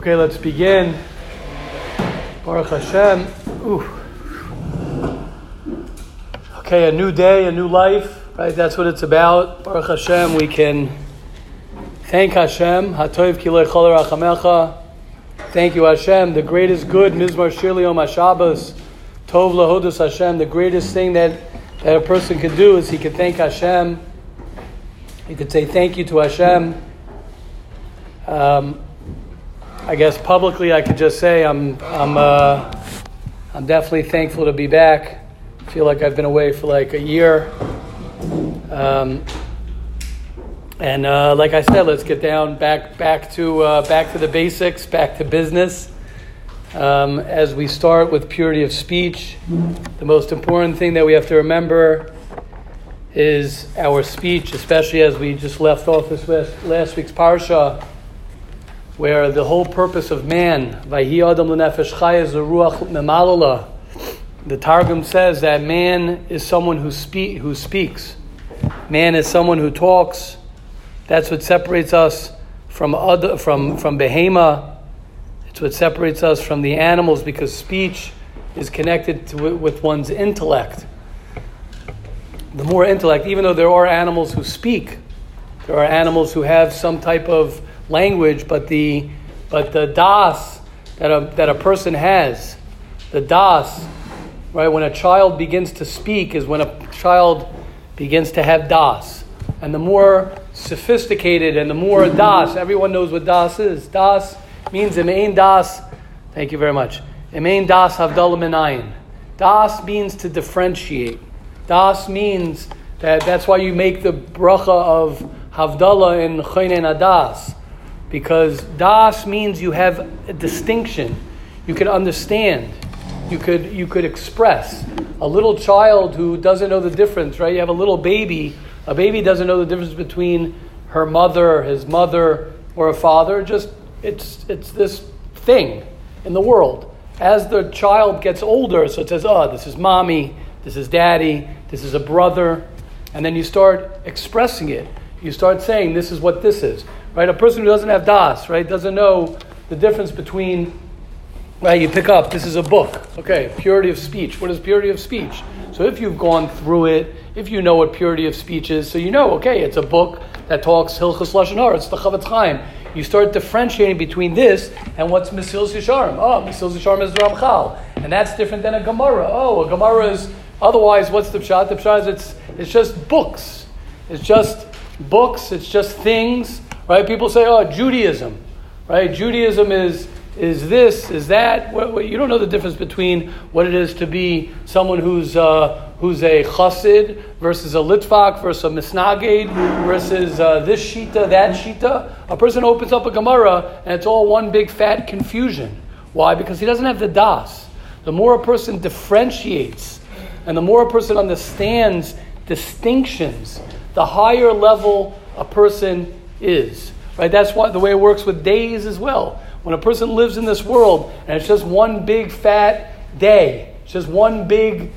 Okay, let's begin. Baruch Hashem. Ooh. Okay, a new day, a new life, right? That's what it's about. Baruch Hashem, we can thank Hashem. Hatov kilei chol rachamecha. Thank you, Hashem. The greatest good, Mizmor Shir L'Yom HaShabbos. Tov lahodus Hashem. The greatest thing that, that a person can do is he can thank Hashem. He could say thank you to Hashem. Um, I guess publicly I could just say I'm, I'm, uh, I'm definitely thankful to be back. I feel like I've been away for like a year. Um, and uh, like I said, let's get down back, back, to, uh, back to the basics, back to business. Um, as we start with purity of speech, the most important thing that we have to remember is our speech, especially as we just left off this last, last week's parsha where the whole purpose of man, Vayhi Adam L'Nefesh Chai, is the Ruach. The Targum says that man is someone who, speak, who speaks. Man is someone who talks. That's what separates us from, other, from, from Behema. It's what separates us from the animals because speech is connected to, with one's intellect. The more intellect, even though there are animals who speak, there are animals who have some type of language, but the but the das that a, that a person has, the das, right? When a child begins to speak is when a child begins to have das, and the more sophisticated and the more das, everyone knows what das is. Das means imain das. Thank you very much. Imain das havdalah minayin. Das means to differentiate. Das means that that's why you make the bracha of havdalah in chaynen adas because das means you have a distinction. You can understand. You could, you could express. A little child who doesn't know the difference, right? You have a little baby. A baby doesn't know the difference between her mother, his mother, or a father. Just it's it's this thing in the world. As the child gets older, so it says, "Oh, this is mommy, this is daddy, this is a brother," and then you start expressing it. You start saying, "This is what this is." right? A person who doesn't have das, right, doesn't know the difference between, right? You pick up. This is a book. Okay, purity of speech. What is purity of speech? So if you've gone through it, if you know what purity of speech is, so you know, okay, it's a book that talks Hilchas Lashon. It's the Chofetz Chaim. You start differentiating between this and what's Mesilas Yesharim. Oh, Mesilas Yesharim is Ramchal, and that's different than a Gemara. Oh, a Gemara is otherwise. What's the pshat? The pshat is it's it's just books. It's just books. It's just things right? People say, oh, Judaism, right? Judaism is is this, is that. You don't know the difference between what it is to be someone who's uh, who's a chassid versus a litvak versus a misnagid versus uh, this shita, that shita. A person opens up a Gemara and it's all one big fat confusion. Why? Because he doesn't have the das. The more a person differentiates and the more a person understands distinctions, the higher level a person is. Right? That's what the way it works with days as well. When a person lives in this world and it's just one big fat day, it's just one big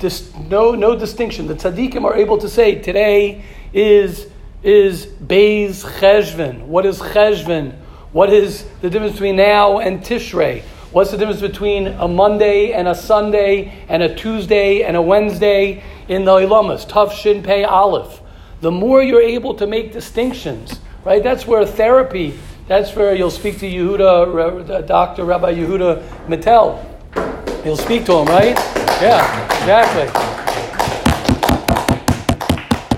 dis- no no distinction. The tzaddikim are able to say today is is Beis Cheshvan. What is Cheshvan? What is the difference between now and Tishrei? What's the difference between a Monday and a Sunday and a Tuesday and a Wednesday in the Ilamas? Tav Shin Pei Aleph. The more you're able to make distinctions, right? That's where therapy, that's where you'll speak to Yehuda, uh, Dr. Rabbi Yehuda Mattel. You'll speak to him, right? Yeah, exactly.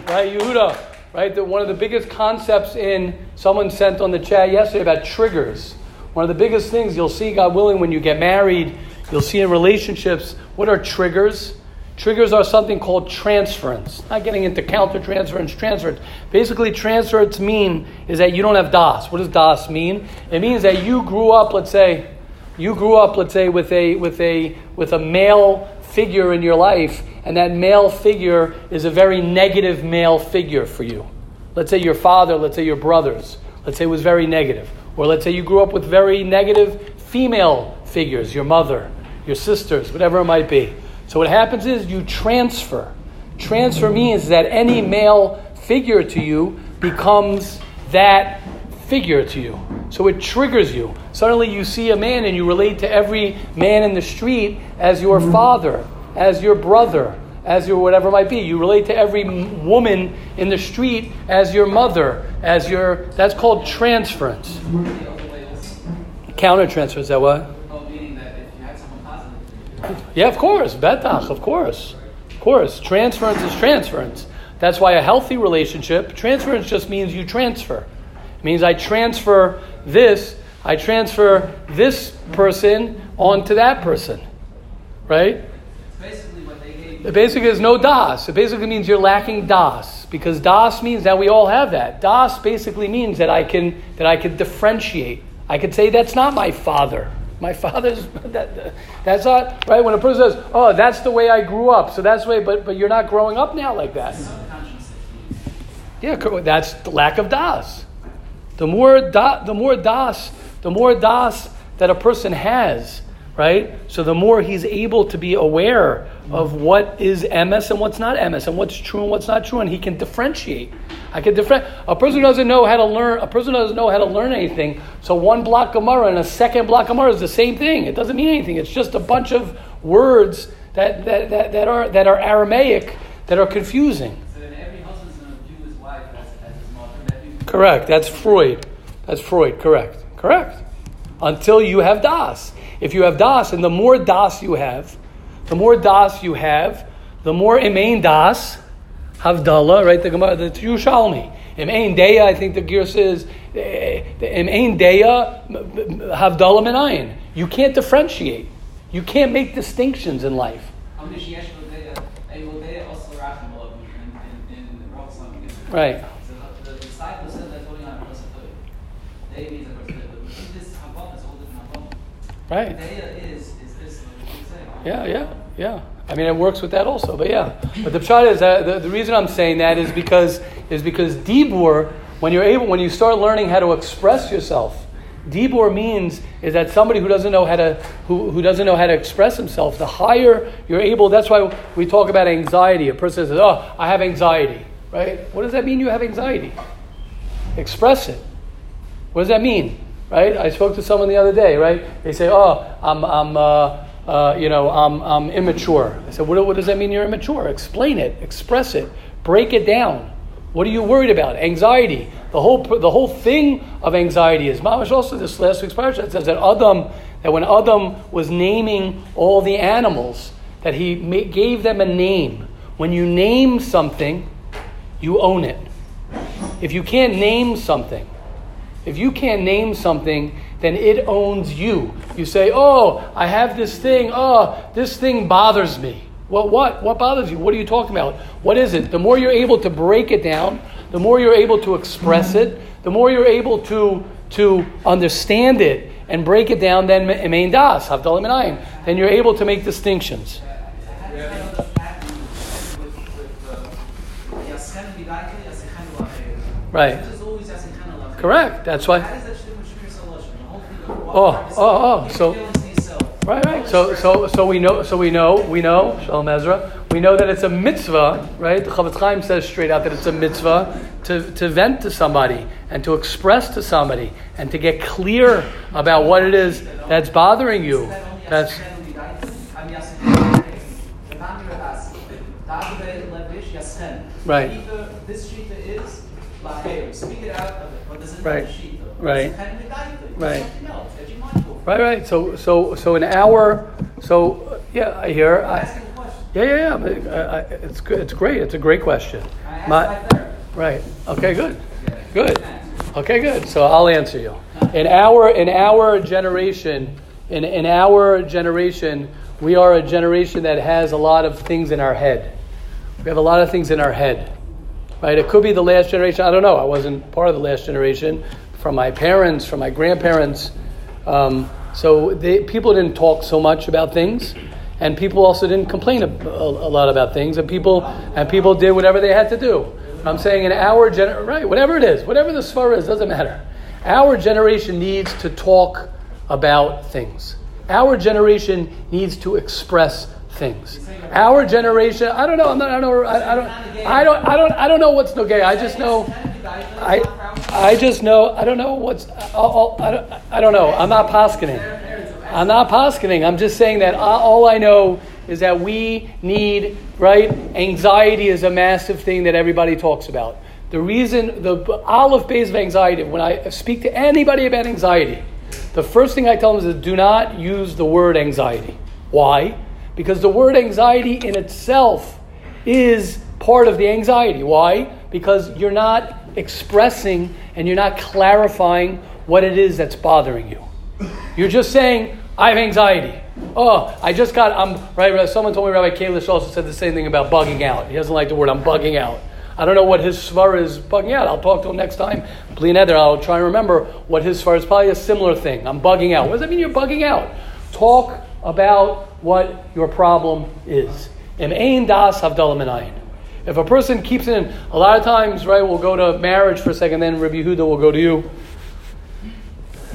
Right, Yehuda, right? The, one of the biggest concepts in someone sent on the chat yesterday about triggers. One of the biggest things you'll see, God willing, when you get married, you'll see in relationships, what are triggers? Triggers are something called transference. Not getting into countertransference, transference. Basically, transference mean is that you don't have das. What does das mean? It means that you grew up, let's say, you grew up, let's say, with a with a with a male figure in your life, and that male figure is a very negative male figure for you. Let's say your father, let's say your brothers, let's say was very negative. Or let's say you grew up with very negative female figures, your mother, your sisters, whatever it might be. So what happens is you transfer. Transfer means that any male figure to you becomes that figure to you. So it triggers you. Suddenly you see a man and you relate to every man in the street as your mm-hmm. father, as your brother, as your whatever it might be. You relate to every woman in the street as your mother, as your. That's called transference. Mm-hmm. Counter transfer, is that what? Yeah, of course. Betach, of course. Of course. Transference is transference. That's why a healthy relationship, transference just means you transfer. It means I transfer this, I transfer this person onto that person. Right? Basically what they gave it basically is no das. It basically means you're lacking das. Because das means that we all have that. Das basically means that I can that I can differentiate. I could say that's not my father. My father's that, that's not right. When a person says, "Oh, that's the way I grew up," so that's the way, but but you're not growing up now like that. Yeah, that's the lack of das. The more da, the more das, the more das that a person has, right? So the more he's able to be aware of what is emes and what's not emes, and what's true and what's not true, and he can differentiate. I can different. A person doesn't know how to learn. A person doesn't know how to learn anything. So one block Gemara and a second block Gemara is the same thing. It doesn't mean anything. It's just a bunch of words that, that, that, that are that are Aramaic that are confusing. So then every husband's going to view his wife as, as. Correct. That's Freud. That's Freud. Correct. Correct. Until you have das. If you have das, and the more das you have, the more das you have, the more imain das Havdalah, right? The Gemara, the Yerushalmi. Im Ein Deya, I think the gear says, eh, Im Ein Deya, Havdalah Minayin. You can't differentiate. You can't make distinctions in life. Right. Right. Yeah, yeah, yeah. I mean, it works with that also, but yeah. But the pshat is that the, the reason I'm saying that is because is because dibur, when you're able, when you start learning how to express yourself, dibur means is that somebody who doesn't know how to who, who doesn't know how to express himself. The higher you're able, that's why we talk about anxiety. A person says, "Oh, I have anxiety," right? What does that mean? You have anxiety. Express it. What does that mean? Right? I spoke to someone the other day. Right? They say, "Oh, I'm I'm." Uh, uh, you know, I'm, I'm immature. I said, what, what does that mean you're immature? Explain it, express it, break it down. What are you worried about? Anxiety. The whole, the whole thing of anxiety is, Mamash also, this last week's parasha says that Adam, that when Adam was naming all the animals, that he gave them a name. When you name something, you own it. If you can't name something, if you can't name something, then it owns you. You say, Oh, I have this thing. Oh, this thing bothers me. Well, what? What bothers you? What are you talking about? What is it? The more you're able to break it down, the more you're able to express it, the more you're able to, to understand it and break it down, then main das, then you're able to make distinctions. Right. Correct. That's why. Oh, oh, oh. So, right, right. So, so, so we know. So we know. We know. Shalom Ezra. We know that it's a mitzvah, right? The Chofetz Chaim says straight out that it's a mitzvah to, to vent to somebody and to express to somebody and to get clear about what it is that's bothering you. That's. Right. This shita is Speak it out. Right. Right. Right. Right, right. So, so, so an hour. So, yeah, I hear. I, yeah, yeah, yeah. I, uh, I, it's good. It's great. It's a great question. My, right. Okay. Good. Good. Okay. Good. So I'll answer you. In our in our generation, in in our generation, we are a generation that has a lot of things in our head. We have a lot of things in our head. Right? It could be the last generation. I don't know. I wasn't part of the last generation. From my parents, from my grandparents. Um, so they, people didn't talk so much about things, and people also didn't complain a, a, a, lot about things, and people and people did whatever they had to do. I'm saying in our generation, right, whatever it is, whatever the svara is, doesn't matter. Our generation needs to talk about things. Our generation needs to express things. Our generation, I don't know. I'm not, I don't know. I, I don't. I don't. I don't. I don't know what's no gay. I just know. I, I just know, I don't know what's, uh, I'll, I'll, I, don't, I don't know. I'm not poskening. I'm not poskening. I'm just saying that all I know is that we need, right? Anxiety is a massive thing that everybody talks about. The reason, the olive base of anxiety, when I speak to anybody about anxiety, the first thing I tell them is do not use the word anxiety. Why? Because the word anxiety in itself is part of the anxiety. Why? Because you're not expressing and you're not clarifying what it is that's bothering you. You're just saying, I have anxiety. Oh, I just got, I'm, right, someone told me Rabbi Kalish also said the same thing about bugging out. He doesn't like the word, I'm bugging out. I don't know what his svar is bugging out. I'll talk to him next time. Bli Neder, I'll try and remember what his svar is. Probably a similar thing. I'm bugging out. What does that mean you're bugging out? Talk about what your problem is. Das If a person keeps it in, a lot of times, right, we'll go to marriage for a second, then Rabbi Huda will go to you.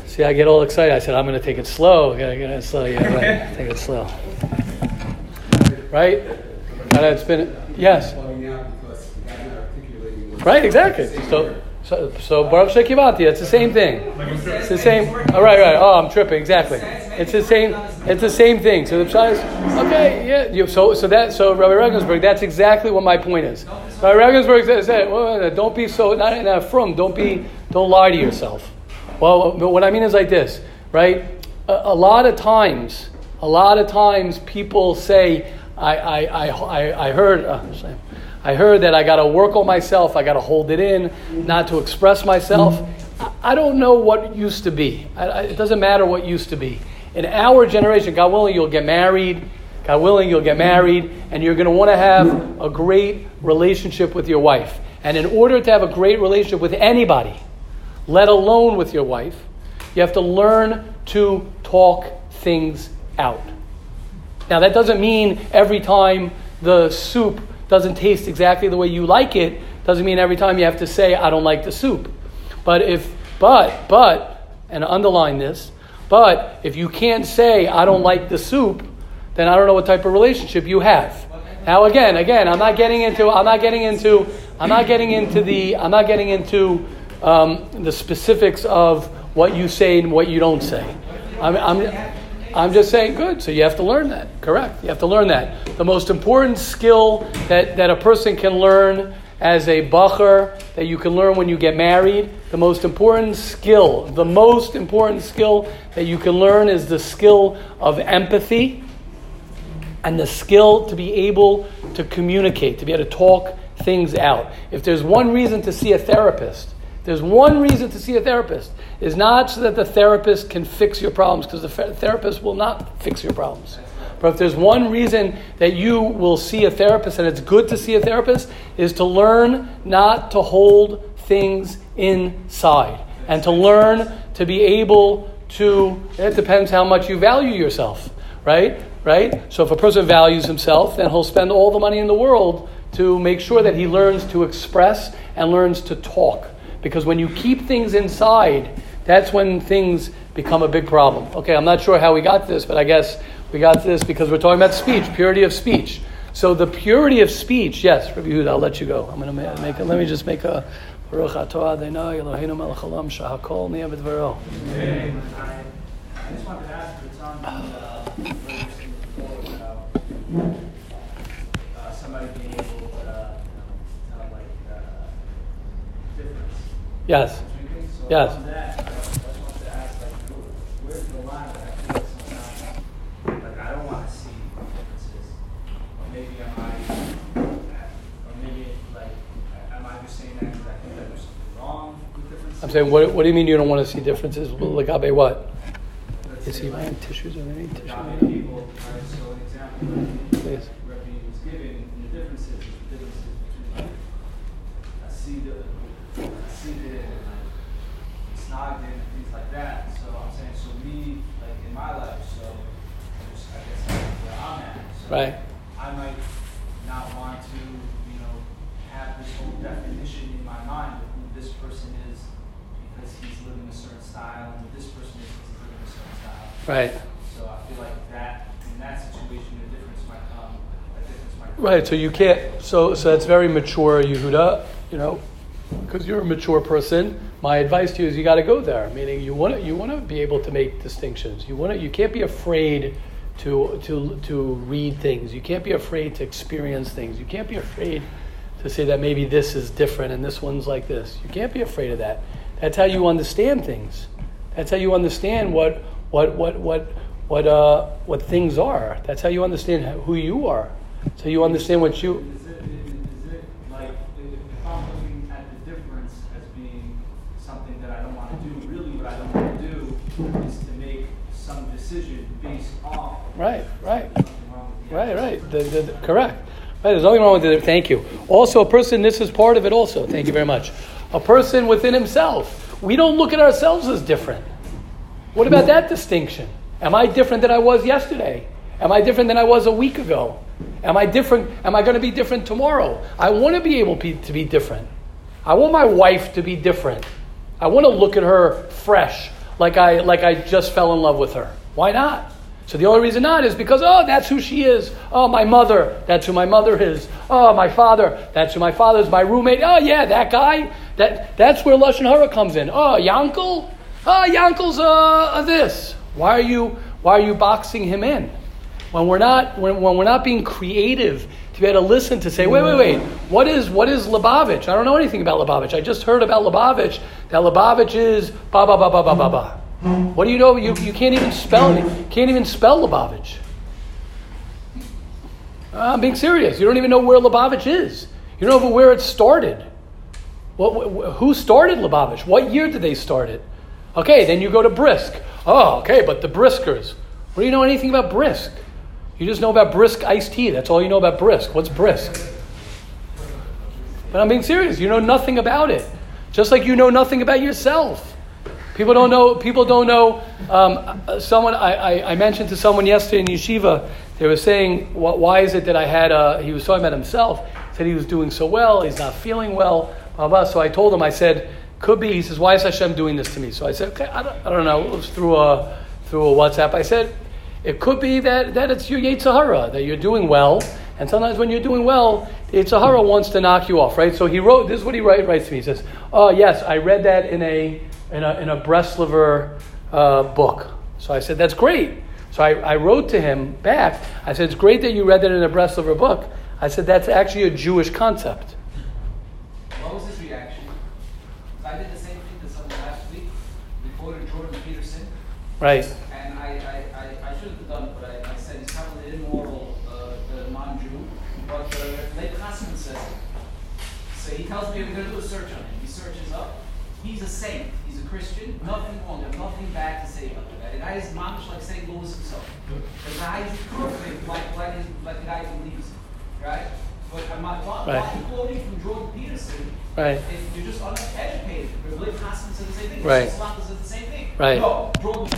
See, I get all excited. I said, I'm going to take it slow. I gotta get it slow. Yeah, right. take it slow. Right? And it's been, yes. Right, exactly. So, so, so Baruch Shekivanti, it's the same thing. It's the same. All oh, right, right. Oh, I'm tripping. Exactly. It's the same. It's the same thing. So the pshat is okay. Yeah. You, so, so that. So Rabbi Regensburg. That's exactly what my point is. Rabbi Regensburg said, well, "Don't be so not, from. Don't be. Don't lie to yourself." Well, what I mean is like this, right? A, a lot of times, a lot of times people say, I, I, I, I heard, uh, I heard that I got to work on myself, I got to hold it in, not to express myself. I don't know what used to be. It doesn't matter what used to be. In our generation, God willing, you'll get married. God willing, you'll get married, and you're going to want to have a great relationship with your wife. And in order to have a great relationship with anybody, let alone with your wife. You have to learn to talk things out. Now, that doesn't mean every time the soup doesn't taste exactly the way you like it, doesn't mean every time you have to say, I don't like the soup. But if, but, but, and underline this, but if you can't say, I don't like the soup, then I don't know what type of relationship you have. Now again, again, I'm not getting into, I'm not getting into, I'm not getting into the, I'm not getting into um, the specifics of what you say and what you don't say. I'm, I'm, I'm just saying, good. So you have to learn that. Correct. You have to learn that. The most important skill that, that a person can learn as a bacher, that you can learn when you get married, the most important skill, the most important skill that you can learn is the skill of empathy and the skill to be able to communicate, to be able to talk things out. If there's one reason to see a therapist, there's one reason to see a therapist is not so that the therapist can fix your problems, because the therapist will not fix your problems. But if there's one reason that you will see a therapist, and it's good to see a therapist, is to learn not to hold things inside and to learn to be able to. It depends how much you value yourself, right? Right. So if a person values himself, then he'll spend all the money in the world to make sure that he learns to express and learns to talk. Because when you keep things inside, that's when things become a big problem. Okay, I'm not sure how we got this, but I guess we got this because we're talking about speech, purity of speech. So the purity of speech, yes, Rabbi Yehuda, I'll let you go. I'm going to make a, let me just make a Baruch atah Adonai Eloheinu melech haolam shahakol niyeh b'dvaro. I just wanted to ask, it's on the, uh, Yes. Yes. I'm saying, what, what do you mean you don't want to see differences? Like, Abe, what? Is he buying tissues or any tissues? Please. Right. I might not want to, you know, have this whole definition in my mind of who this person is because he's living a certain style and who this person is because he's living a certain style. Right. So I feel like that in that situation a difference might come. Difference might come. Right. So you can't. So so that's very mature, Yehuda. You know, because you're a mature person, my advice to you is you got to go there. Meaning you want to you want to be able to make distinctions. You want to you can't be afraid to to to read things. You can't be afraid to experience things. You can't be afraid to say that maybe this is different and this one's like this. You can't be afraid of that. That's how you understand things. That's how you understand what what what what what uh what things are. That's how you understand who you are. So you understand what you. Is it, is it like, if if I'm looking at the difference as being something that I don't want to do, really what I don't want to do is to make some decision based off. of Right, right. Right, right. The, the, the- correct. Right, there's nothing wrong with it. Thank you. Also, a person, this is part of it also. Thank you very much. A person within himself. We don't look at ourselves as different. What about that distinction? Am I different than I was yesterday? Am I different than I was a week ago? Am I different? Am I going to be different tomorrow? I want to be able to be different. I want my wife to be different. I want to look at her fresh, like I like I just fell in love with her. Why not? So the only reason not is because oh that's who she is. Oh my mother, that's who my mother is. Oh my father, that's who my father is. My roommate, oh yeah that guy. That that's where lashon hara comes in. Oh Yankel, oh Yankel's uh, uh this. Why are you why are you boxing him in? When we're not when, when we're not being creative to be able to listen to say, wait, wait, wait, what is what is Lubavitch? I don't know anything about Lubavitch. I just heard about Lubavitch. That Lubavitch is ba ba ba ba ba ba ba. What do you know? You, you can't even spell it. Can't even spell Lubavitch. Uh, I'm being serious. You don't even know where Lubavitch is. You don't know where it started. What, wh- who started Lubavitch? What year did they start it? Okay, then you go to Brisk. Oh, okay, but the Briskers. What do you know anything about Brisk? You just know about Brisk iced tea. That's all you know about Brisk. What's Brisk? But I'm being serious. You know nothing about it. Just like you know nothing about yourself. People don't know. People don't know. Um, someone I, I, I mentioned to someone yesterday in yeshiva. They were saying, "Wh- "Why is it that I had?" A, he was talking about himself. Said he was doing so well. He's not feeling well. Blah, blah. So I told him. I said, "Could be." He says, "Why is Hashem doing this to me?" So I said, "Okay, I don't, I don't know." It was through a through a WhatsApp. I said, "It could be that that it's your yetzer hara that you're doing well." And sometimes when you're doing well, the wants to knock you off, right? So he wrote, this is what he write, writes to me. He says, Oh, yes, I read that in a, in a, in a Breslover uh, book. So I said, That's great. So I, I wrote to him back. I said, It's great that you read that in a Breslover book. I said, That's actually a Jewish concept. What was his reaction? I did the same thing to someone last week. We quoted Jordan Peterson, Right. and I, I, I, I should have done it, but I, I said he's probably an immoral uh, uh, non-Jew. But uh, Leib Hassan says it. So he tells me we're going to do a search on him. He searches up. He's a saint. He's a Christian. Nothing wrong. There's nothing bad to say about the guy. The guy is mamish like St. Louis himself. The guy is perfect, like like, like the guy believes. Right? But I'm not why, Right. why quoting from Jordan Peterson Right. if you're just uneducated. Leib Hassan said the same thing. Right. Islam said the same thing. Right. No, Jordan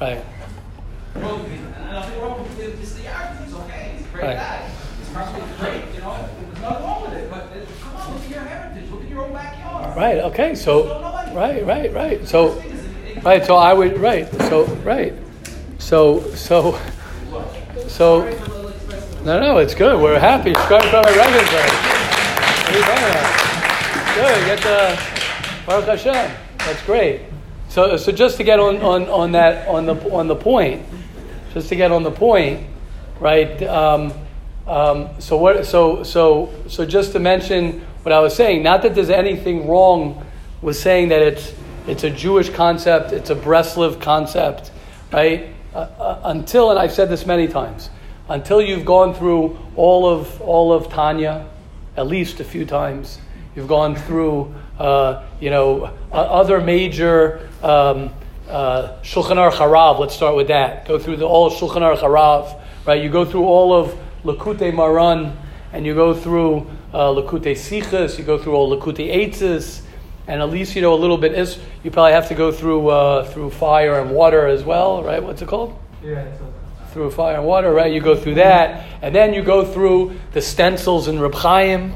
Right. Jordan Peterson. And I think wrong with him. He's the Arab. He's okay. He's a great Right. guy. He's probably great. You know, there's nothing wrong with it. But uh, come on, look at your heritage. Look your own backyard. Right. Okay. So, right, right, right. So, right. So I would, right. So, right. So, so, so, no, no, it's good. We're happy. From a Regensburg. What are you talking about? Good. Get the Baruch Hashem. That's great. So, so just to get on, on, on that on the on the point, just to get on the point, right? Um, um, so what? So so so just to mention what I was saying. Not that there's anything wrong with saying that it's it's a Jewish concept, it's a Breslev concept, right? Uh, uh, until and I've said this many times, until you've gone through all of all of Tanya, at least a few times. You've gone through, uh, you know, other major um, uh, Shulchan Aruch Harav. Let's start with that. Go through the all Shulchan Aruch Harav, right? You go through all of Likutei Moharan, and you go through uh, Lakutei Sichas. You go through all Lakutei Eitzes, and at least you know a little bit. Is you probably have to go through uh, through fire and water as well, right? What's it called? Yeah, through fire and water, right? You go through that, and then you go through the stencils in Reb Chaim,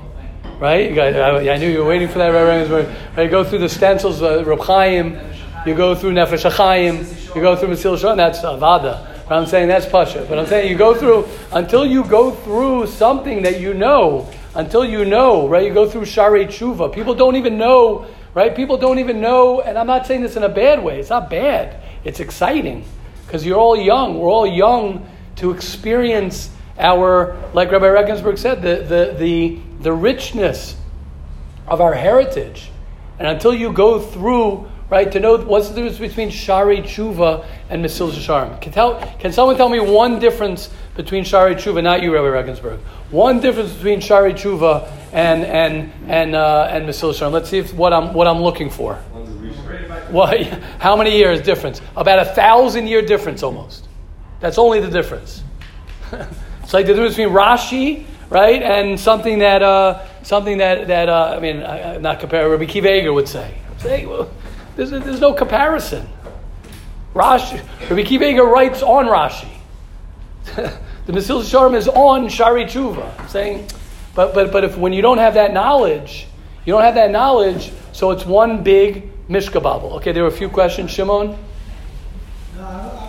right? You got, I, I knew you were waiting for that, Right? Right? You go through the stencils, uh, Reb Chaim, you go through Nefesh HaChaim, you go through Mesil Shon, that's Avada. But I'm saying that's Pasha. But I'm saying you go through, until you go through something that you know, until you know, right? You go through Shari Tshuva. People don't even know, right? People don't even know, and I'm not saying this in a bad way. It's not bad. It's exciting because you're all young. We're all young to experience our, like Rabbi Regensburg said, the, the, the, the richness of our heritage. And until you go through, right, to know what's the difference between Shari Tshuva and Mesil Sharm. Can, tell, can someone tell me one difference between Shari Tshuva, not you, Rabbi Regensburg, one difference between Shari Tshuva and, and, and, uh, and Mesil Sharm? Let's see if, what, I'm, what I'm looking for. Well, how many years difference? About a thousand year difference almost. That's only the difference. it's like the difference between Rashi, right, and something that uh, something that that uh, I mean, I, am not comparing. Rabbi Kiva would say. Say, well, there's, there's no comparison. Rashi, Rabbi Kiva writes on Rashi. the Mesil Sharm is on Shari Tshuva, saying, but but but if when you don't have that knowledge, you don't have that knowledge, so it's one big mishkababel. Okay, there were a few questions, Shimon. No,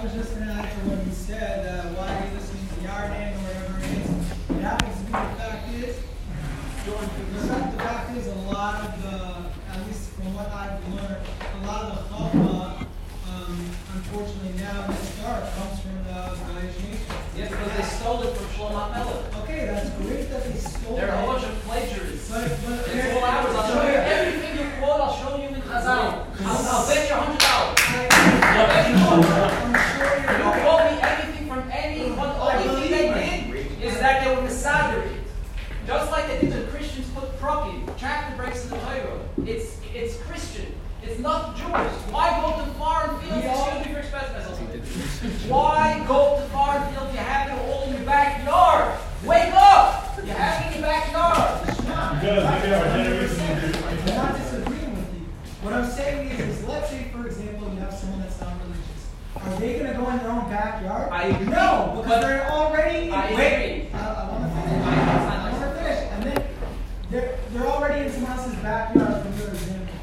let's say, for example, you have someone that's not religious. Are they going to go in their own backyard? I agree. No, because they're already. I wait, agree. I, I want to finish. I want to finish. And then they're, they're already in someone else's backyard, for your example.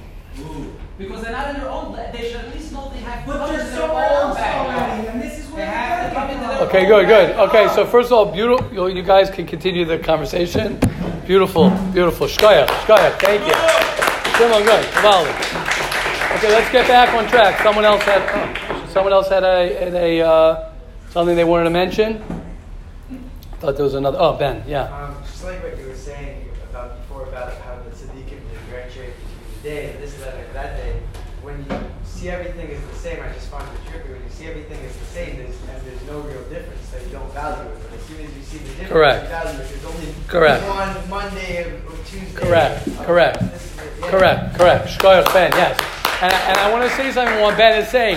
Because they're not in their own, they should at least know they have But colors there's in their somewhere own else backyard. already, and this is They where have to come into their Okay, good, good. Okay, so first of all, beautiful. You you guys can continue the conversation. Beautiful, beautiful. Shkoyach, shkoyach. Thank you. Shimon, good. Kavali. Okay, let's get back on track. Someone else had. Oh, someone else had a, had a uh, something they wanted to mention. I thought there was another. Oh, Ben. Yeah. Um, just like what you were saying about before about how the tzaddikim differentiate between the day, and this, that, and that day. When you see everything is the same, I just find it trippy. When you see everything is the same, there's, and there's no real difference, so you don't value it. But as soon as you see the difference, Correct. you value it. There's only Correct. one Monday or Tuesday. Correct, correct. this is it, yeah. Correct, correct. Shkoyach Ben, yes. And I, and I want to say something what Ben is saying.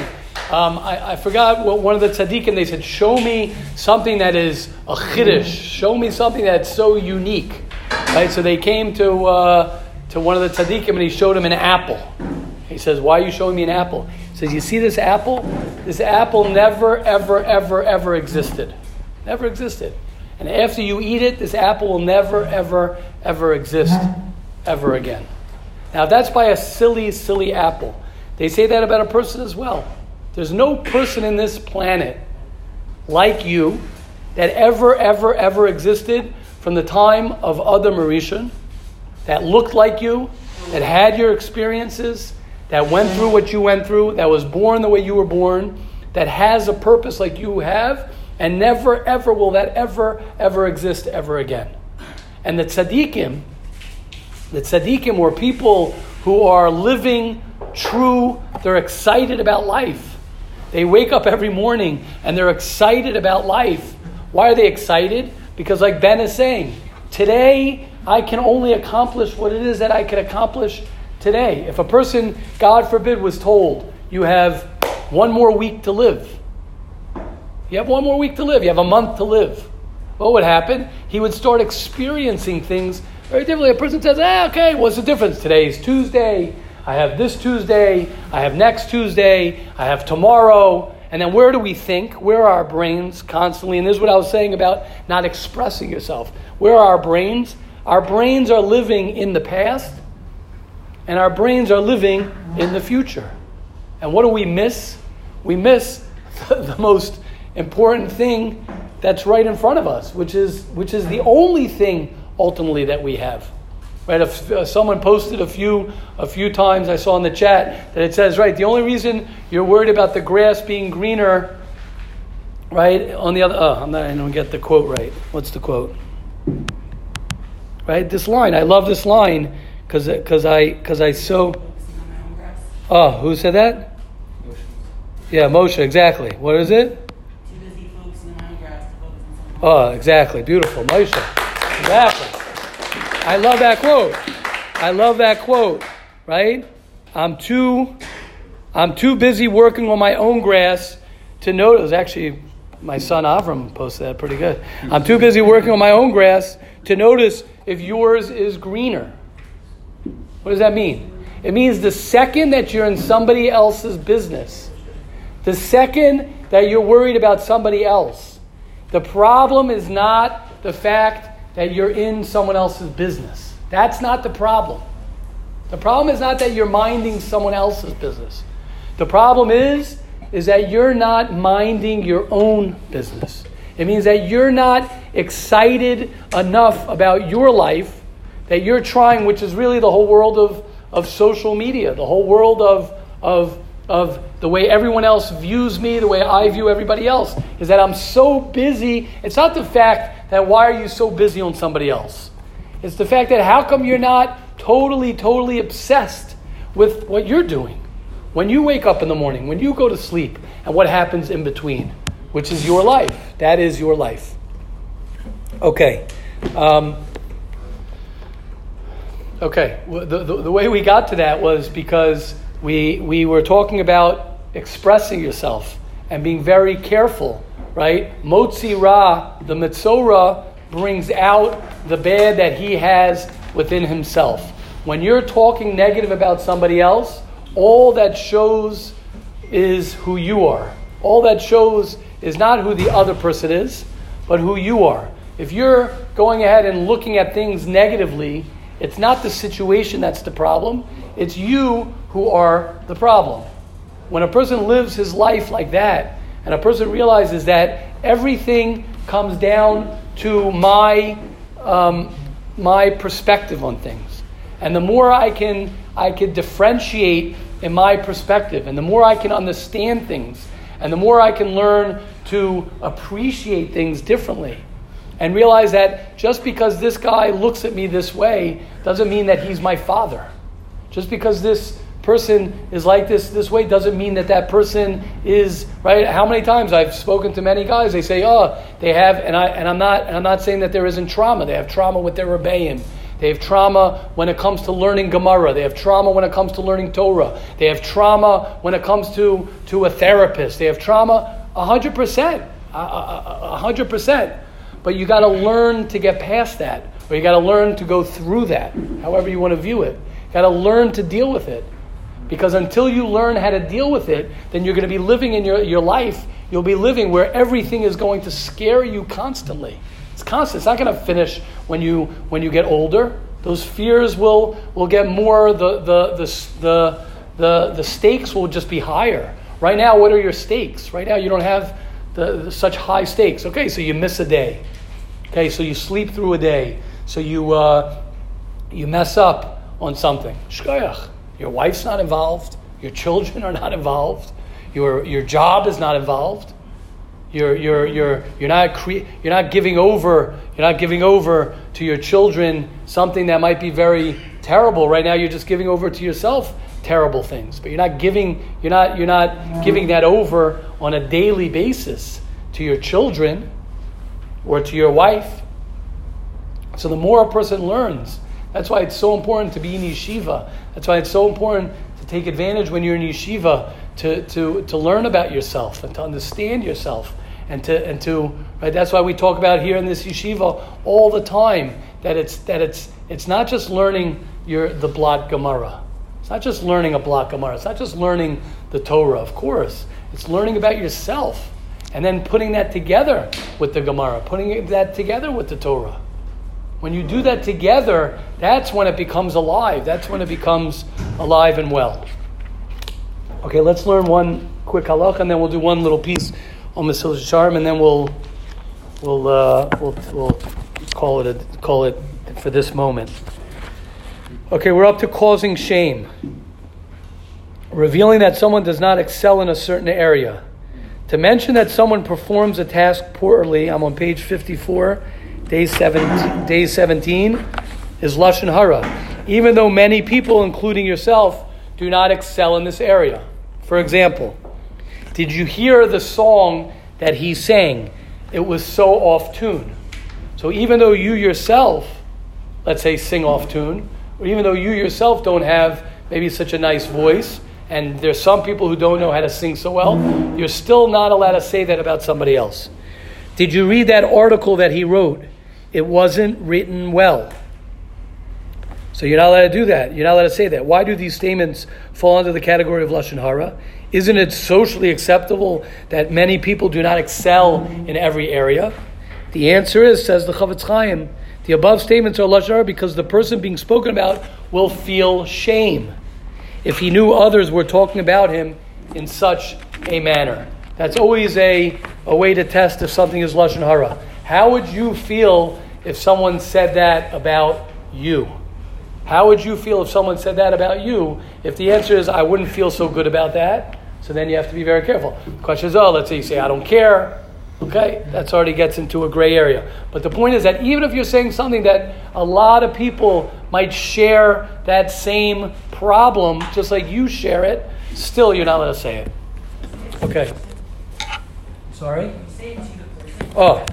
Um, I, I forgot what one of the tzaddikim, they said, show me something that is a chiddush. Show me something that's so unique. Right? So they came to, uh, to one of the tzaddikim and he showed him an apple. He says, why are you showing me an apple? He says, you see this apple? This apple never, ever, ever, ever existed. Never existed. And after you eat it, this apple will never, ever, ever exist ever again. Now, that's by a silly, silly apple. They say that about a person as well. There's no person in this planet like you that ever, ever, ever existed from the time of Adam HaRishon that looked like you, that had your experiences, that went through what you went through, that was born the way you were born, that has a purpose like you have, and never, ever will that ever, ever exist ever again. And the tzaddikim, the tzaddikim were people who are living true, they're excited about life. They wake up every morning and they're excited about life. Why are they excited? Because, like Ben is saying, today I can only accomplish what it is that I can accomplish today. If a person, God forbid, was told, you have one more week to live, you have one more week to live, you have a month to live, what would happen? He would start experiencing things very differently. A person says, ah, okay, what's the difference? Today is Tuesday. I have this Tuesday. I have next Tuesday. I have tomorrow. And then where do we think? Where are our brains constantly? And this is what I was saying about not expressing yourself. Where are our brains? Our brains are living in the past, and our brains are living in the future. And what do we miss? We miss the most important thing that's right in front of us, which is, which is the only thing ultimately that we have. Right? If uh, someone posted a few a few times, I saw in the chat that it says, right, the only reason you're worried about the grass being greener, right? On the other, oh, I'm not, I don't get the quote right. What's the quote? Right, this line. I love this line because because I because I so. Oh, who said that? Yeah, Moshe. Exactly. What is it? Too busy focusing on my grass to focus on something Oh, exactly. Beautiful. Moshe. I love that quote. I love that quote, right? I'm too I'm too busy working on my own grass to notice actually my son Avram posted that pretty good. I'm too busy working on my own grass to notice if yours is greener. What does that mean? It means the second that you're in somebody else's business, the second that you're worried about somebody else, the problem is not the fact that you're in someone else's business. That's not the problem. The problem is not that you're minding someone else's business. The problem is is that you're not minding your own business. It means that you're not excited enough about your life that you're trying, which is really the whole world of, of social media, the whole world of, of, of the way everyone else views me, the way I view everybody else, is that I'm so busy. It's not the fact that why are you so busy on somebody else? It's the fact that how come you're not totally, totally obsessed with what you're doing? When you wake up in the morning, when you go to sleep, and what happens in between, which is your life. That is your life. Okay. Um, okay. The, the, the way we got to that was because we, we were talking about expressing yourself and being very careful, right? Motzi Ra, the Metzora, brings out the bad that he has within himself. When you're talking negative about somebody else, all that shows is who you are. All that shows is not who the other person is, but who you are. If you're going ahead and looking at things negatively, it's not the situation that's the problem, it's you who are the problem. When a person lives his life like that, and a person realizes that everything comes down to my, um, my perspective on things, and the more I can, I can differentiate in my perspective, and the more I can understand things, and the more I can learn to appreciate things differently, and realize that just because this guy looks at me this way doesn't mean that he's my father. Just because this person is like this this way doesn't mean that that person is right how many times i've spoken to many guys they say oh they have and i and i'm not and i'm not saying that there isn't trauma they have trauma with their rebellion they have trauma when it comes to learning Gemara. They have trauma when it comes to learning Torah. They have trauma when it comes to, to a therapist. They have trauma 100%. 100%. But you got to learn to get past that. Or you got to learn to go through that, however you want to view it. Got to learn to deal with it. Because until you learn how to deal with it, then you're going to be living in your, your life, you'll be living where everything is going to scare you constantly. It's constant. It's not going to finish when you when you get older. Those fears will will get more. The the the the the, the stakes will just be higher. Right now, what are your stakes? Right now, you don't have the, the, such high stakes. Okay, so you miss a day. Okay, so you sleep through a day. So you uh, you mess up on something. Shkoyach. Your wife's not involved. Your children are not involved. Your your job is not involved. You're, you're, you're, you're, not cre- you're not giving over you're not giving over to your children something that might be very terrible right now you're just giving over to yourself terrible things but you're not giving you're not you're not giving that over on a daily basis to your children or to your wife so the more a person learns that's why it's so important to be in yeshiva. That's why it's so important to take advantage when you're in yeshiva to, to, to learn about yourself and to understand yourself and to and to right? That's why we talk about here in this yeshiva all the time that it's that it's it's not just learning your the blot gemara. It's not just learning a blot gemara. It's not just learning the torah of course. It's learning about yourself and then putting that together with the gemara putting that together with the torah when you do that together that's when it becomes alive that's when it becomes alive and well Okay, let's learn one quick halach, and then we'll do one little piece on the Mesilas Yesharim, and then we'll we'll uh, we'll we'll call it a, call it for this moment. Okay, we're up to causing shame. Revealing that someone does not excel in a certain area. To mention that someone performs a task poorly, I'm on page 54, day 17, day 17 is Lashon Hara. Even though many people, including yourself, do not excel in this area. For example, did you hear the song that he sang? It was so off tune. So even though you yourself, let's say, sing off tune, or even though you yourself don't have maybe such a nice voice, and there's some people who don't know how to sing so well, you're still not allowed to say that about somebody else. Did you read that article that he wrote? It wasn't written well. So you're not allowed to do that. You're not allowed to say that. Why do these statements fall under the category of lashon hara? Isn't it socially acceptable that many people do not excel in every area? The answer is, says the Chofetz Chaim, the above statements are lashon hara because the person being spoken about will feel shame if he knew others were talking about him in such a manner. That's always a, a way to test if something is lashon hara. How would you feel if someone said that about you? How would you feel if someone said that about you? If the answer is, I wouldn't feel so good about that, so then you have to be very careful. The question is, oh, let's say you say, I don't care. Okay, that's already gets into a gray area. But the point is that even if you're saying something that a lot of people might share that same problem, just like you share it, still you're not allowed to say it. Okay. Sorry? Oh,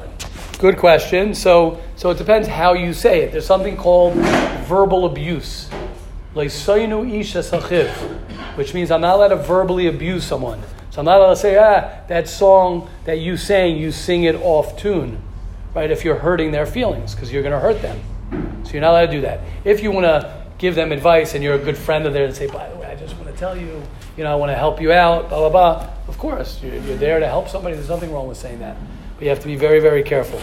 good question. So, so it depends how you say it. There's something called verbal abuse. Which means I'm not allowed to verbally abuse someone. So I'm not allowed to say, ah, that song that you sang, you sing it off tune, right? If you're hurting their feelings, because you're going to hurt them. So you're not allowed to do that. If you want to give them advice and you're a good friend of theirs and say, by the way, I just want to tell you, you know, I want to help you out, blah, blah, blah. Of course, you're, you're there to help somebody. There's nothing wrong with saying that. You have to be very, very careful.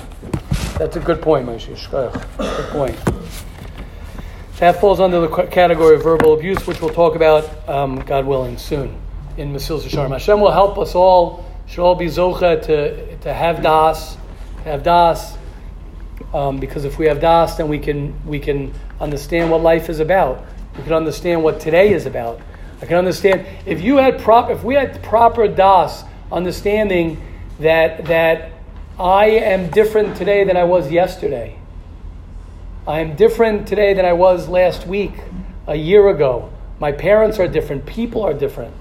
That's a good point, Moshe. Good point. That falls under the category of verbal abuse, which we'll talk about, um, God willing, soon in Mesilas Yesharim. Hashem will help us all, should all be zocha to, to have das, have das, um, because if we have das, then we can, we can understand what life is about. We can understand what today is about. I can understand if you had prop, if we had proper das, understanding that that I am different today than I was yesterday. I am different today than I was last week, a year ago. My parents are different. People are different.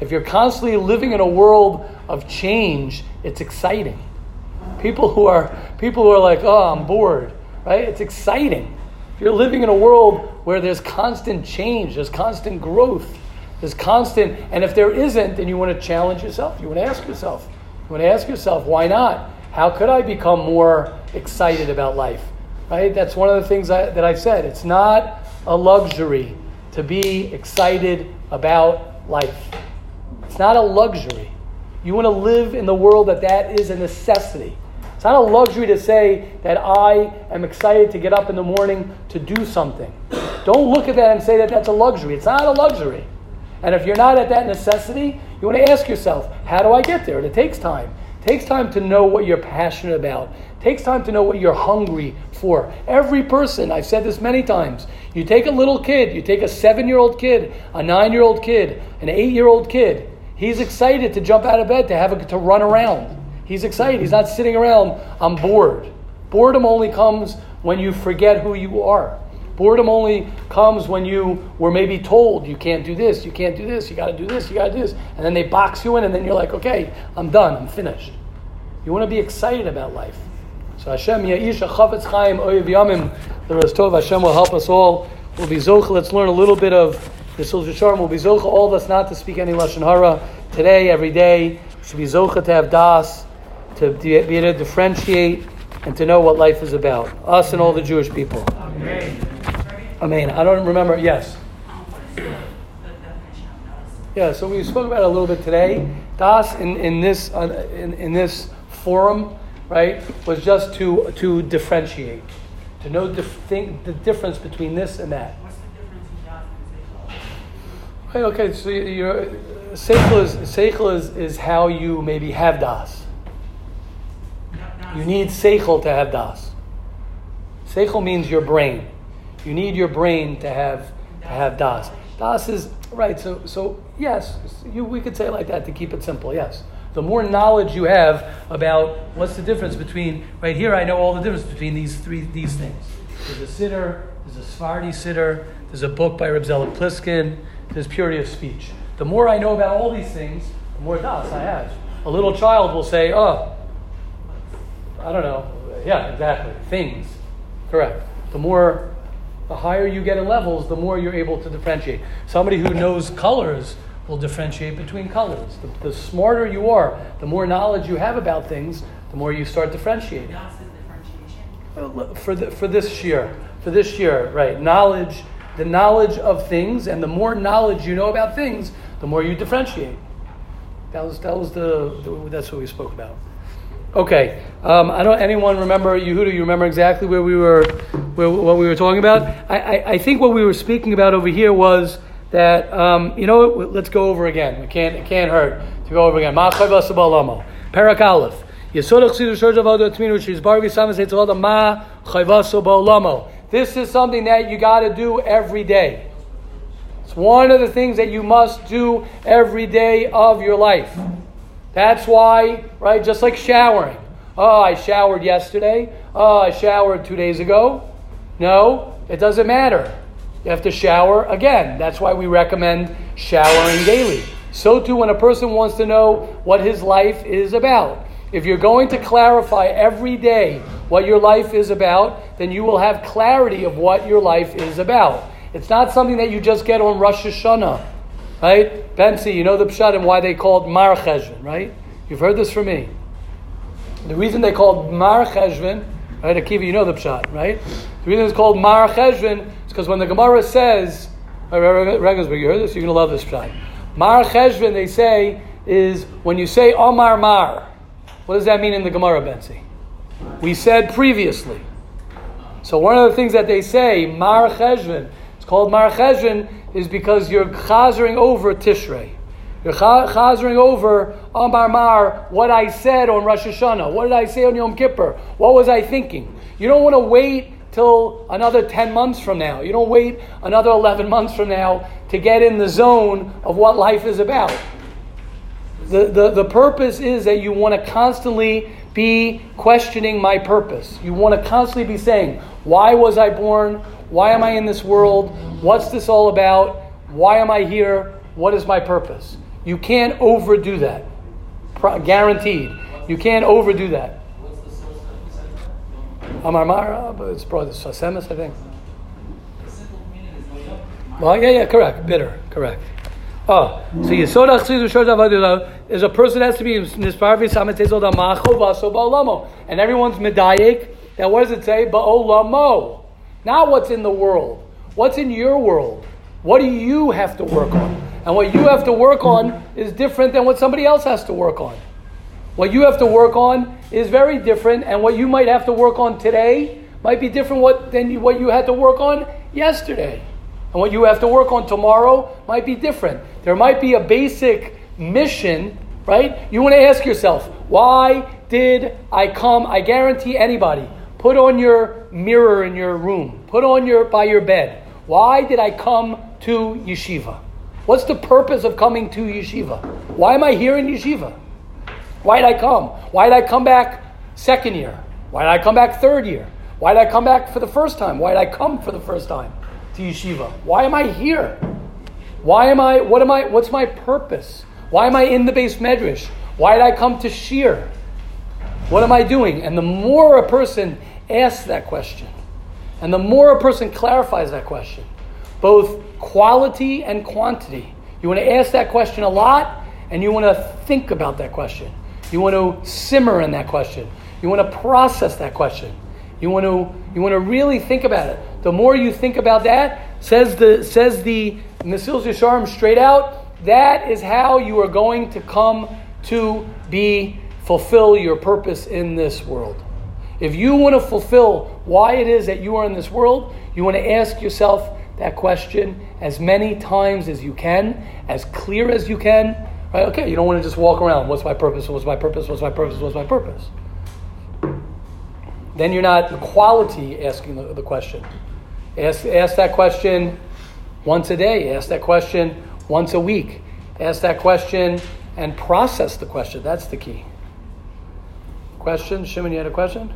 If you're constantly living in a world of change, it's exciting. People who are people who are like, "Oh, I'm bored." Right? It's exciting. If you're living in a world where there's constant change, there's constant growth, there's constant, and if there isn't, then you want to challenge yourself. You want to ask yourself. You want to ask yourself, why not? How could I become more excited about life? Right? That's one of the things I, that I've said. It's not a luxury to be excited about life. It's not a luxury. You want to live in the world that that is a necessity. It's not a luxury to say that I am excited to get up in the morning to do something. Don't look at that and say that that's a luxury. It's not a luxury. And if you're not at that necessity, you want to ask yourself, how do I get there? And it takes time. It takes time to know what you're passionate about It takes time to know what you're hungry for. Every person, I've said this many times, you take a little kid, you take a seven year old kid, a nine year old kid, an eight year old kid. He's excited to jump out of bed to have a, to run around. He's excited. He's not sitting around, I'm bored. Boredom only comes when you forget who you are. Boredom only comes when you were maybe told you can't do this, you can't do this, you got to do this, you got to do this. And then they box you in, and then you're like, okay, I'm done, I'm finished. You want to be excited about life. So Hashem Ya'isha Chavetz Chaim Oyev Yamim, the Rostov, Hashem will help us all. We'll be Zocha. Let's learn a little bit of the Sil Sharm. We'll be Zocha, all of us not to speak any Lashon Hara today, every day. Should be Zocha to have Das, to be able to differentiate and to know what life is about. Us and all the Jewish people. Amen. Amen. I don't remember. Yes. Yeah, so we spoke about it a little bit today. Das in, in this uh, in, in this forum right, was just to, to differentiate, to know the, thing, the difference between this and that. What's the difference in Right, okay, so your seichel is, seichel is, is how you maybe have das. You need seichel to have das. Seichel means your brain. You need your brain to have to have das. Das is right. So so yes, you, we could say it like that to keep it simple. Yes. The more knowledge you have about what's the difference between right here, I know all the difference between these three these things. There's a sitter, there's a Sephardi sitter, there's a book by Reb Zelig Pliskin, there's purity of speech. The more I know about all these things, the more das I have. A little child will say, "Oh, I don't know." Yeah, exactly. Things, correct. The more, the higher you get in levels, the more you're able to differentiate. Somebody who knows colors will differentiate between colors. The, the smarter you are, the more knowledge you have about things, the more you start differentiating. Das is differentiation. Well, For, the, for this year, for this year, right? Knowledge, the knowledge of things, and the more knowledge you know about things, the more you differentiate. That was that was the, the that's what we spoke about. Okay, um, I don't. Anyone remember Yehuda? You remember exactly where we were, where, what we were talking about? I, I, I think what we were speaking about over here was that um, you know. Let's go over again. It can't it can't hurt to go over again. Perek Aleph. This is something that you got to do every day. It's one of the things that you must do every day of your life. That's why, right, just like showering. Oh, I showered yesterday. Oh, I showered two days ago. No, it doesn't matter. You have to shower again. That's why we recommend showering daily. So, too, when a person wants to know what his life is about, if you're going to clarify every day what your life is about, then you will have clarity of what your life is about. It's not something that you just get on Rosh Hashanah, right? Bensi, you know the pshat and why they called Mar Cheshvan, right? You've heard this from me. The reason they called Mar Cheshvan, right? Akiva, you know the pshat, right? The reason it's called Mar Cheshvan is because when the Gemara says, Regensburg, you heard this? You're going to love this pshat. Mar Cheshvan, they say, is when you say Omar Mar. What does that mean in the Gemara, Bensi? We said previously. So one of the things that they say, Mar Cheshvan, called Mar is because you're chazering over Tishrei. You're cha- chazering over Amar Mar, what I said on Rosh Hashanah. What did I say on Yom Kippur? What was I thinking? You don't want to wait till another 10 months from now. You don't wait another 11 months from now to get in the zone of what life is about. The, the, the purpose is that you want to constantly be questioning my purpose. You want to constantly be saying, why was I born? Why am I in this world? What's this all about? Why am I here? What is my purpose? You can't overdo that. Pro- guaranteed. You can't overdo that. The? Amar Mara, but it's probably Sasemis, I think. The. Well, yeah, yeah, correct. Bitter, correct. Oh, so Yesod Achsidu Shor Zavadila is a person has to be Nisparvi Sametezol Damacho Vaso Ba'olamo. And everyone's medayik. Now, what does it say? Ba'olamo. Not what's in the world. What's in your world? What do you have to work on? And what you have to work on is different than what somebody else has to work on. What you have to work on is very different, and what you might have to work on today might be different what, than what you had to work on yesterday. And what you have to work on tomorrow might be different. There might be a basic mission, right? You want to ask yourself, why did I come? I guarantee anybody, put on your mirror in your room, put on your by your bed. Why did I come to yeshiva? What's the purpose of coming to yeshiva? Why am I here in yeshiva? Why did I come? Why did I come back second year? Why did I come back third year? Why did I come back for the first time? Why did I come for the first time to yeshiva? Why am I here? Why am I, what am I, what's my purpose? Why am I in the Beis Medrash? Why did I come to shir? What am I doing? And the more a person asks that question, and the more a person clarifies that question, both quality and quantity, you want to ask that question a lot, and you want to think about that question. You want to simmer in that question. You want to process that question. You want to you want to really think about it. The more you think about that, says the says the Mesilas Yesharim straight out, that is how you are going to come to be fulfill your purpose in this world. If you want to fulfill why it is that you are in this world, you want to ask yourself that question as many times as you can, as clear as you can. Right? Okay, you don't want to just walk around. What's my purpose? What's my purpose? What's my purpose? What's my purpose? then you're not the quality asking the, the question. Ask, ask that question once a day. Ask that question once a week. Ask that question and process the question. That's the key. Question? Shimon, you had a question?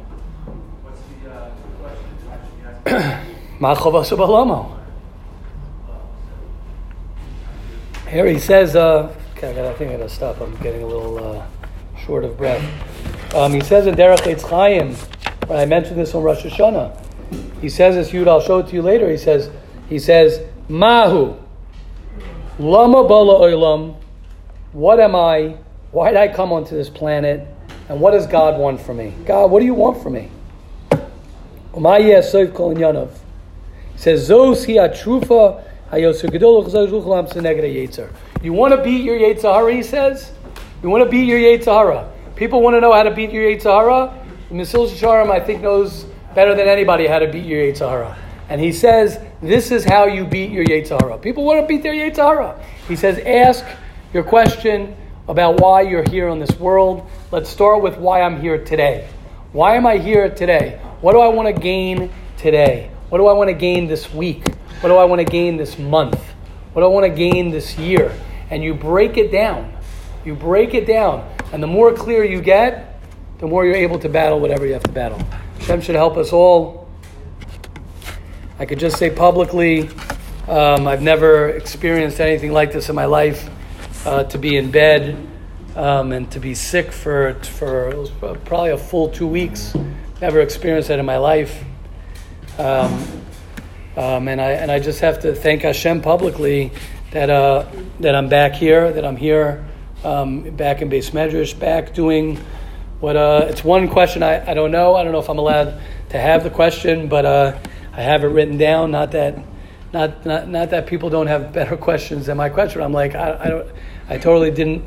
Here he says, uh, okay, I, gotta, I think I gotta stop. I'm getting a little uh, short of breath. Um, he says in Derech Eitz Chaim, I mentioned this on Rosh Hashanah. He says this, Yud, I'll show it to you later. He says, he says, Mahu, lama bala oilam, what am I? Why did I come onto this planet? And what does God want from me? God, what do you want from me? He says, Zos. You want to beat your yetzer hara, he says? You want to beat your yetzer hara. People want to know how to beat your Yetzirah. Mesilas Yesharim, I think, knows better than anybody how to beat your yetzer hara. And he says, this is how you beat your yetzer hara. People want to beat their yetzer hara. He says, ask your question about why you're here on this world. Let's start with why I'm here today. Why am I here today? What do I want to gain today? What do I want to gain this week? What do I want to gain this month? What do I want to gain this year? And you break it down. You break it down. And the more clear you get, the more you're able to battle whatever you have to battle. Hashem should help us all. I could just say publicly, um, I've never experienced anything like this in my life. Uh, to be in bed um, and to be sick for for probably a full two weeks. Never experienced that in my life. Um, um, and I and I just have to thank Hashem publicly that uh, that I'm back here, that I'm here, um, back in Beis Medrash, back doing what. Uh, it's one question I, I don't know. I don't know if I'm allowed to have the question, but uh, I have it written down. Not that. Not, not, not that people don't have better questions than my question. I'm like I, I don't I totally didn't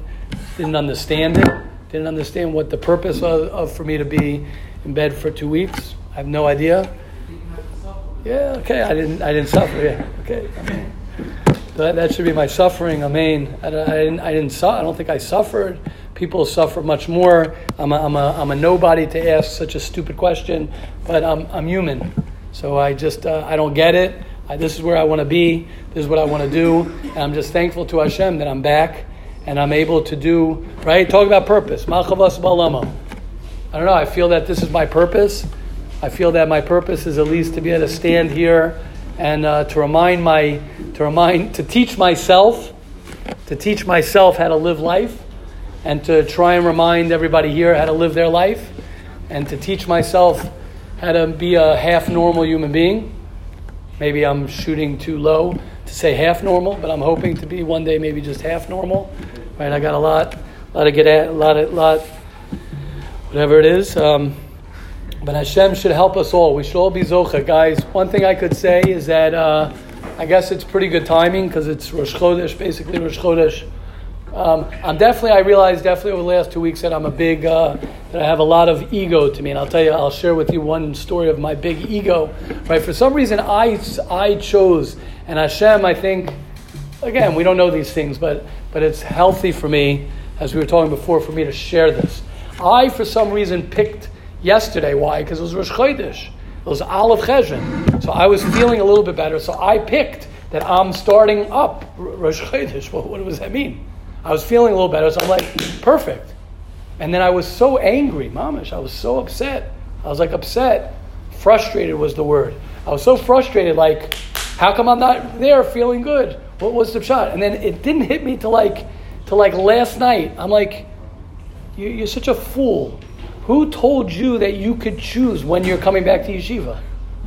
didn't understand it. Didn't understand what the purpose of, of for me to be in bed for two weeks. I have no idea. Yeah, okay. I didn't I didn't suffer. Yeah, okay. I mean, that, that should be my suffering. I mean, I, I didn't I didn't su- I don't think I suffered. People suffer much more. I'm a, I'm a, I'm a nobody to ask such a stupid question, but I'm, I'm human. So I just uh, I don't get it. I, this is where I want to be. This is what I want to do. And I'm just thankful to Hashem that I'm back and I'm able to do, right? Talk about purpose. I don't know. I feel that this is my purpose. I feel that my purpose is at least to be able to stand here and uh, to remind my, to remind, to teach myself, to teach myself how to live life and to try and remind everybody here how to live their life and to teach myself how to be a half normal human being. Maybe I'm shooting too low to say half normal, but I'm hoping to be one day maybe just half normal. Right? I got a lot, a lot to get at, a lot, of lot, whatever it is. Um, but Hashem should help us all. We should all be zocha, guys. One thing I could say is that uh, I guess it's pretty good timing because it's Rosh Chodesh, basically Rosh Chodesh. Um, I'm definitely, I realized definitely over the last two weeks that I'm a big, uh, that I have a lot of ego to me. And I'll tell you, I'll share with you one story of my big ego. Right? For some reason, I, I chose, and Hashem, I think, again, we don't know these things, but, but it's healthy for me, as we were talking before, for me to share this. I, for some reason, picked yesterday. Why? Because it was Rosh Chodesh. It was Aleph Cheshvan. So I was feeling a little bit better. So I picked that I'm starting up Rosh Chodesh. Well, what does that mean? I was feeling a little better, so I'm like, perfect. And then I was so angry, mamish. I was so upset. I was like upset. Frustrated was the word. I was so frustrated, like, how come I'm not there feeling good? What was the shot? And then it didn't hit me to like, to like last night. I'm like, you, you're such a fool. Who told you that you could choose when you're coming back to yeshiva?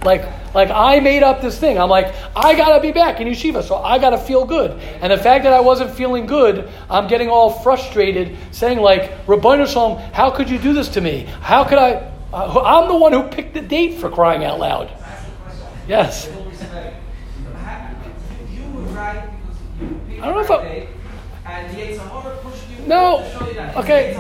Like, like I made up this thing. I'm like, I gotta be back in yeshiva, so I gotta feel good. And the fact that I wasn't feeling good, I'm getting all frustrated, saying like, Ribbono Shel Olam, how could you do this to me? How could I? Uh, I'm the one who picked the date for crying out loud. Yes. You were right because you picked I don't know if I- and the yetzer hara pushed you No. to show you that. Okay.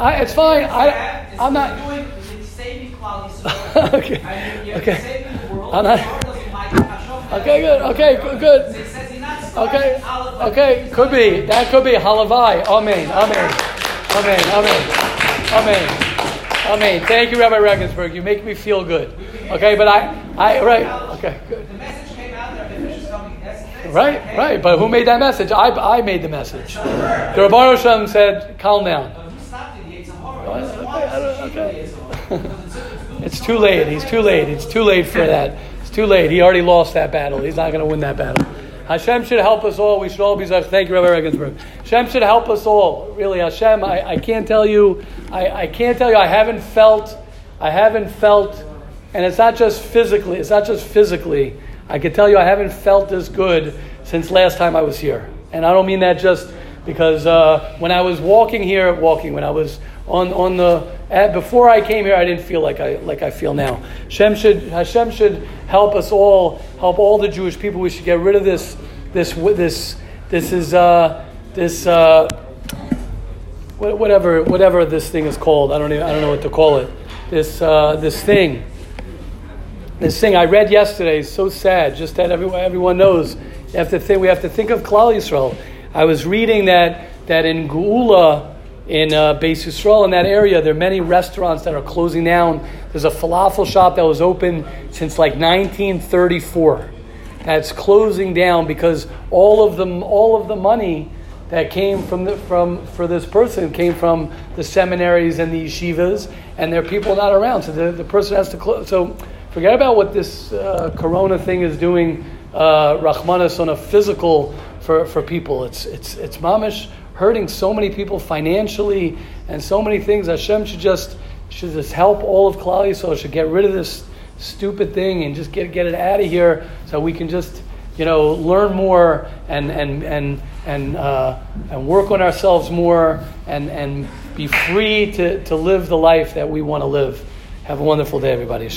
I- it's fine. I- I'm not- doing is saving Klal Yisrael. Okay. Okay. the world. I'm not- The Torah doesn't like it. Hashem Okay, good. Okay, good. good. So it says he's not starting Okay. Okay, could be. That could be. Halavai. Amen. Amen. Amen. Amen. Amen. I mean, thank you, Rabbi Regensburg. You make me feel good. Okay, but I, I, right, okay, good. The message came out there, the fish is coming. That's, that's Right, right. But who made that message? I, I made the message. The Rabbi Hashem said, calm down. Okay, okay. it's- too late. He's too late. It's too late for that. It's too late. He already lost that battle. He's not going to win that battle. Hashem should help us all. We should all be. Thank you, Rabbi Regensburg. Hashem should help us all. Really, Hashem. I, I can't tell you. I, I can't tell you. I haven't felt. I haven't felt, and it's not just physically. It's not just physically. I can tell you, I haven't felt this good since last time I was here. And I don't mean that just because uh, when I was walking here, walking when I was on on the at, before I came here, I didn't feel like I like I feel now. Hashem should Hashem should help us all, help all the Jewish people. We should get rid of this this this this is uh, this uh, whatever whatever this thing is called. I don't even, I don't know what to call it. This uh, this thing. This thing I read yesterday is so sad. Just that everyone everyone knows. You have to think. We have to think of Klal Yisrael. I was reading that that in Geula, in uh, Beis Yisrael, in that area, there are many restaurants that are closing down. There's a falafel shop that was open since like 1934 that's closing down because all of them, all of the money that came from the, from for this person came from the seminaries and the yeshivas, and there are people not around, so the, the person has to close. So forget about what this uh, Corona thing is doing, uh, Rahmanas on a physical for, for people. It's it's it's mamish hurting so many people financially and so many things. Hashem should just should just help all of Klal Yisrael. Should get rid of this stupid thing and just get get it out of here so we can just you know learn more and and and and uh, and work on ourselves more and and be free to to live the life that we want to live. Have a wonderful day, everybody.